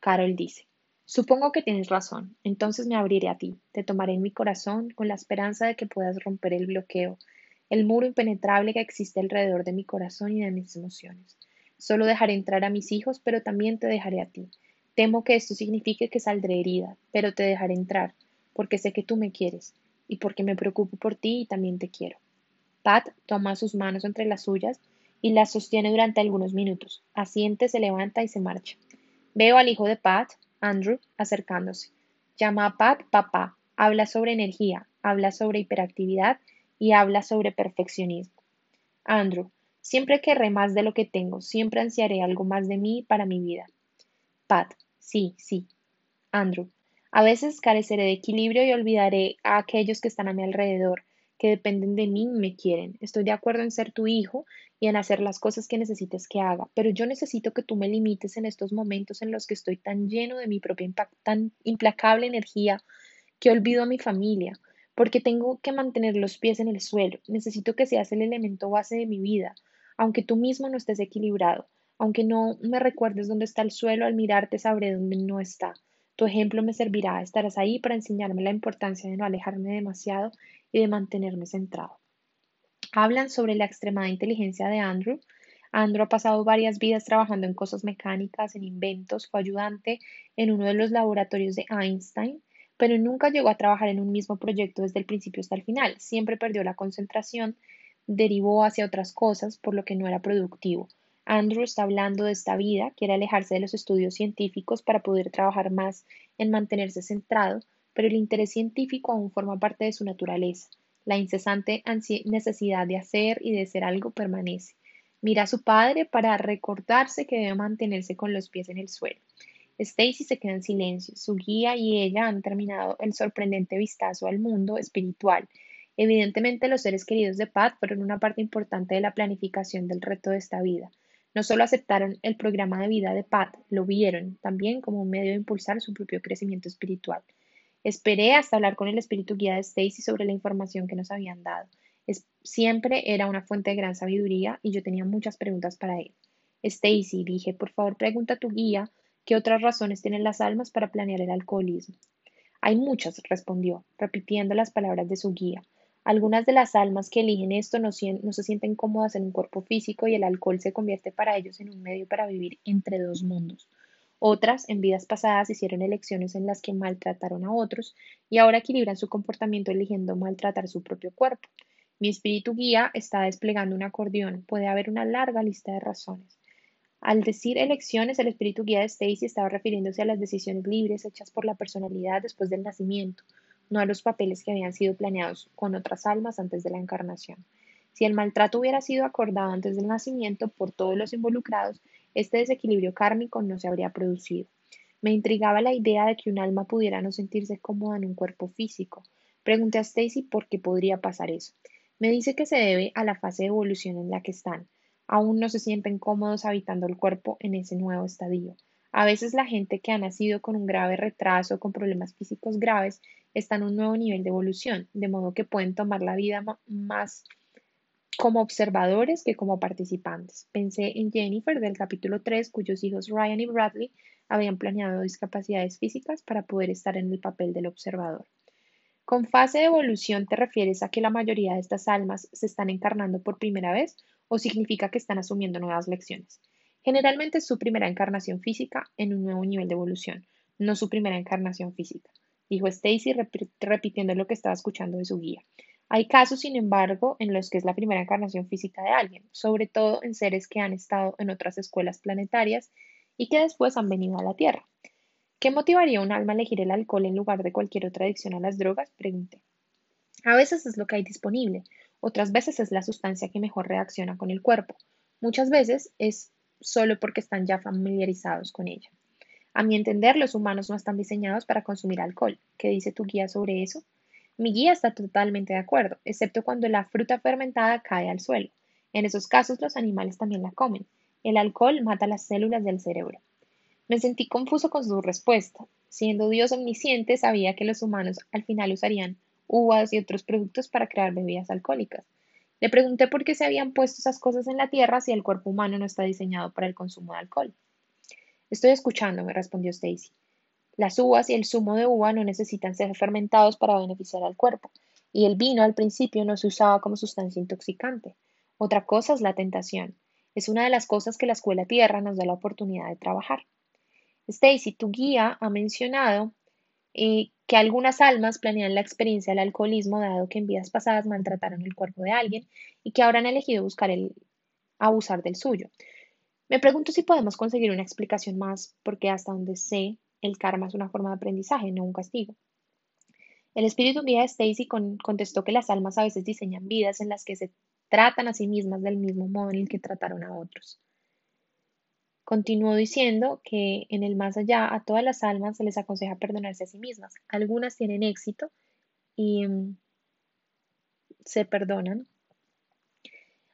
Carol dice, Supongo que tienes razón, entonces me abriré a ti, te tomaré en mi corazón con la esperanza de que puedas romper el bloqueo, el muro impenetrable que existe alrededor de mi corazón y de mis emociones. Solo dejaré entrar a mis hijos, pero también te dejaré a ti. Temo que esto signifique que saldré herida, pero te dejaré entrar, porque sé que tú me quieres, y porque me preocupo por ti y también te quiero. Pat toma sus manos entre las suyas y las sostiene durante algunos minutos. Asiente, se levanta y se marcha. Veo al hijo de Pat, Andrew, acercándose. Llama a Pat papá. Habla sobre energía, habla sobre hiperactividad y habla sobre perfeccionismo. Andrew, Siempre querré más de lo que tengo, siempre ansiaré algo más de mí para mi vida. Pat, sí, sí. Andrew, a veces careceré de equilibrio y olvidaré a aquellos que están a mi alrededor, que dependen de mí me quieren. Estoy de acuerdo en ser tu hijo y en hacer las cosas que necesites que haga, pero yo necesito que tú me limites en estos momentos en los que estoy tan lleno de mi propia tan implacable energía que olvido a mi familia, porque tengo que mantener los pies en el suelo. Necesito que seas el elemento base de mi vida aunque tú mismo no estés equilibrado, aunque no me recuerdes dónde está el suelo, al mirarte sabré dónde no está. Tu ejemplo me servirá, estarás ahí para enseñarme la importancia de no alejarme demasiado y de mantenerme centrado. Hablan sobre la extremada inteligencia de Andrew. Andrew ha pasado varias vidas trabajando en cosas mecánicas, en inventos, fue ayudante en uno de los laboratorios de Einstein, pero nunca llegó a trabajar en un mismo proyecto desde el principio hasta el final. Siempre perdió la concentración derivó hacia otras cosas, por lo que no era productivo. Andrew está hablando de esta vida, quiere alejarse de los estudios científicos para poder trabajar más en mantenerse centrado, pero el interés científico aún forma parte de su naturaleza. La incesante necesidad de hacer y de ser algo permanece. Mira a su padre para recordarse que debe mantenerse con los pies en el suelo. Stacy se queda en silencio. Su guía y ella han terminado el sorprendente vistazo al mundo espiritual Evidentemente, los seres queridos de Pat fueron una parte importante de la planificación del reto de esta vida. No solo aceptaron el programa de vida de Pat, lo vieron también como un medio de impulsar su propio crecimiento espiritual. Esperé hasta hablar con el espíritu guía de Stacy sobre la información que nos habían dado. siempre era una fuente de gran sabiduría y yo tenía muchas preguntas para él. Stacy, dije, por favor pregunta a tu guía qué otras razones tienen las almas para planear el alcoholismo. Hay muchas, respondió, repitiendo las palabras de su guía. Algunas de las almas que eligen esto no, se sienten cómodas en un cuerpo físico y el alcohol se convierte para ellos en un medio para vivir entre dos mundos. Otras, en vidas pasadas, hicieron elecciones en las que maltrataron a otros y ahora equilibran su comportamiento eligiendo maltratar su propio cuerpo. Mi espíritu guía está desplegando un acordeón. Puede haber una larga lista de razones. Al decir elecciones, el espíritu guía de Stacy estaba refiriéndose a las decisiones libres hechas por la personalidad después del nacimiento, no a los papeles que habían sido planeados con otras almas antes de la encarnación. Si el maltrato hubiera sido acordado antes del nacimiento por todos los involucrados, este desequilibrio kármico no se habría producido. Me intrigaba la idea de que un alma pudiera no sentirse cómoda en un cuerpo físico. Pregunté a Stacy por qué podría pasar eso. Me dice que se debe a la fase de evolución en la que están. Aún no se sienten cómodos habitando el cuerpo en ese nuevo estadio. A veces la gente que ha nacido con un grave retraso o con problemas físicos graves está en un nuevo nivel de evolución, de modo que pueden tomar la vida más como observadores que como participantes. Pensé en Jennifer del capítulo 3, cuyos hijos Ryan y Bradley habían planeado discapacidades físicas para poder estar en el papel del observador. Con fase de evolución te refieres a que la mayoría de estas almas se están encarnando por primera vez o significa que están asumiendo nuevas lecciones. Generalmente es su primera encarnación física en un nuevo nivel de evolución, no su primera encarnación física dijo Stacy repitiendo lo que estaba escuchando de su guía. Hay casos, sin embargo, en los que es la primera encarnación física de alguien, sobre todo en seres que han estado en otras escuelas planetarias y que después han venido a la Tierra. ¿Qué motivaría a un alma a elegir el alcohol en lugar de cualquier otra adicción a las drogas? Pregunté. A veces es lo que hay disponible, otras veces es la sustancia que mejor reacciona con el cuerpo, muchas veces es solo porque están ya familiarizados con ella. A mi entender, los humanos no están diseñados para consumir alcohol. ¿Qué dice tu guía sobre eso? Mi guía está totalmente de acuerdo, excepto cuando la fruta fermentada cae al suelo. En esos casos los animales también la comen. El alcohol mata las células del cerebro. Me sentí confuso con su respuesta. Siendo Dios omnisciente, sabía que los humanos al final usarían uvas y otros productos para crear bebidas alcohólicas. Le pregunté por qué se habían puesto esas cosas en la tierra si el cuerpo humano no está diseñado para el consumo de alcohol. Estoy escuchando, me respondió Stacy. Las uvas y el zumo de uva no necesitan ser fermentados para beneficiar al cuerpo, y el vino al principio no se usaba como sustancia intoxicante. Otra cosa es la tentación. Es una de las cosas que la escuela tierra nos da la oportunidad de trabajar. Stacy, tu guía ha mencionado eh, que algunas almas planean la experiencia del alcoholismo dado que en vidas pasadas maltrataron el cuerpo de alguien y que ahora han elegido buscar el abusar del suyo. Me pregunto si podemos conseguir una explicación más, porque hasta donde sé, el karma es una forma de aprendizaje, no un castigo. El espíritu guía de Stacy contestó que las almas a veces diseñan vidas en las que se tratan a sí mismas del mismo modo en el que trataron a otros. Continuó diciendo que en el más allá a todas las almas se les aconseja perdonarse a sí mismas. Algunas tienen éxito y mm, se perdonan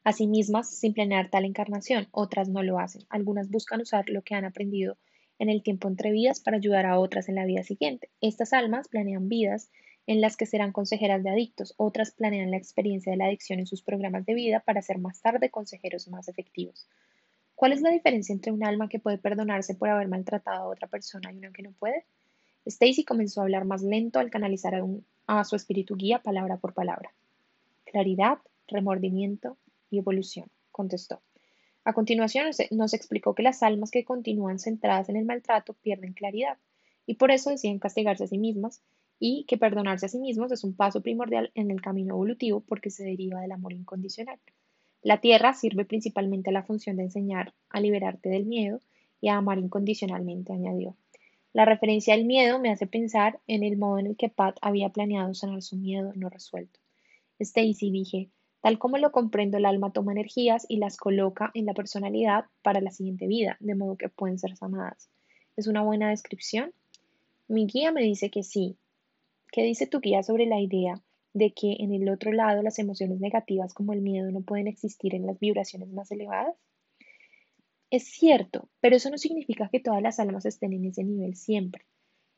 a sí mismas sin planear tal encarnación, otras no lo hacen. Algunas buscan usar lo que han aprendido en el tiempo entre vidas para ayudar a otras en la vida siguiente. Estas almas planean vidas en las que serán consejeras de adictos, otras planean la experiencia de la adicción en sus programas de vida para ser más tarde consejeros más efectivos. ¿Cuál es la diferencia entre un alma que puede perdonarse por haber maltratado a otra persona y una que no puede? Stacy comenzó a hablar más lento al canalizar a, su espíritu guía palabra por palabra. Claridad, remordimiento y evolución, contestó. A continuación nos explicó que las almas que continúan centradas en el maltrato pierden claridad y por eso deciden castigarse a sí mismas y que perdonarse a sí mismos es un paso primordial en el camino evolutivo porque se deriva del amor incondicional. La tierra sirve principalmente a la función de enseñar a liberarte del miedo y a amar incondicionalmente, añadió. La referencia al miedo me hace pensar en el modo en el que Pat había planeado sanar su miedo no resuelto. Stacy dije, tal como lo comprendo, el alma toma energías y las coloca en la personalidad para la siguiente vida, de modo que pueden ser sanadas. ¿Es una buena descripción? Mi guía me dice que sí. ¿Qué dice tu guía sobre la idea de que en el otro lado las emociones negativas como el miedo no pueden existir en las vibraciones más elevadas? Es cierto, pero eso no significa que todas las almas estén en ese nivel siempre.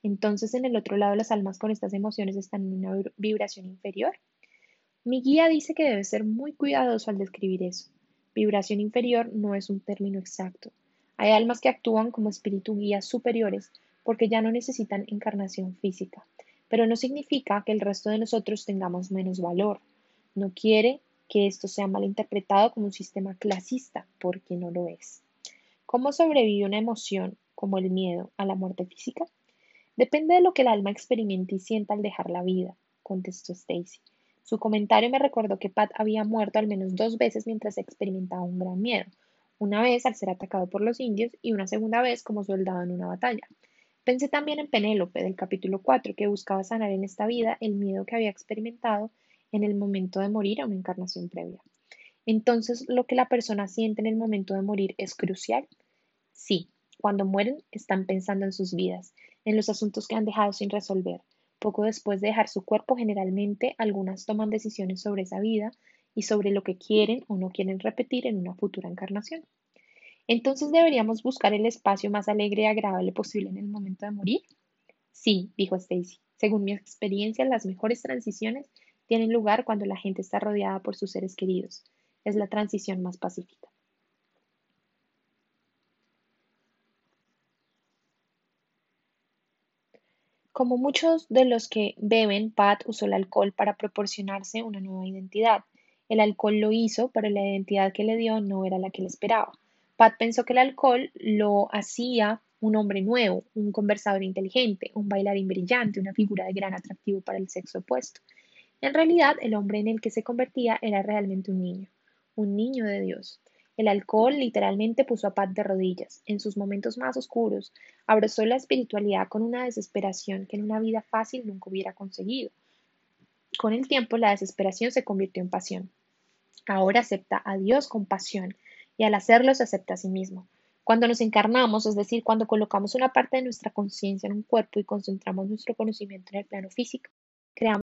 Entonces, en el otro lado, las almas con estas emociones están en una vibración inferior. Mi guía dice que debe ser muy cuidadoso al describir eso. Vibración inferior no es un término exacto. Hay almas que actúan como espíritu guías superiores porque ya no necesitan encarnación física pero no significa que el resto de nosotros tengamos menos valor. No quiere que esto sea malinterpretado como un sistema clasista, porque no lo es. ¿Cómo sobrevive una emoción como el miedo a la muerte física? Depende de lo que el alma experimente y sienta al dejar la vida, contestó Stacy. Su comentario me recordó que Pat había muerto al menos dos veces mientras experimentaba un gran miedo, una vez al ser atacado por los indios y una segunda vez como soldado en una batalla. Pensé también en Penélope del capítulo 4, que buscaba sanar en esta vida el miedo que había experimentado en el momento de morir a una encarnación previa. Entonces, ¿lo que la persona siente en el momento de morir es crucial? Sí, cuando mueren están pensando en sus vidas, en los asuntos que han dejado sin resolver. Poco después de dejar su cuerpo, generalmente algunas toman decisiones sobre esa vida y sobre lo que quieren o no quieren repetir en una futura encarnación. Entonces deberíamos buscar el espacio más alegre y agradable posible en el momento de morir. Sí, dijo Stacy. Según mi experiencia, las mejores transiciones tienen lugar cuando la gente está rodeada por sus seres queridos. Es la transición más pacífica. Como muchos de los que beben, Pat usó el alcohol para proporcionarse una nueva identidad. El alcohol lo hizo, pero la identidad que le dio no era la que le esperaba. Pat pensó que el alcohol lo hacía un hombre nuevo, un conversador inteligente, un bailarín brillante, una figura de gran atractivo para el sexo opuesto. En realidad, el hombre en el que se convertía era realmente un niño, un niño de Dios. El alcohol literalmente puso a Pat de rodillas. En sus momentos más oscuros, abrazó la espiritualidad con una desesperación que en una vida fácil nunca hubiera conseguido. Con el tiempo, la desesperación se convirtió en pasión. Ahora acepta a Dios con pasión y al hacerlo se acepta a sí mismo. Cuando nos encarnamos, es decir, cuando colocamos una parte de nuestra conciencia en un cuerpo y concentramos nuestro conocimiento en el plano físico, creamos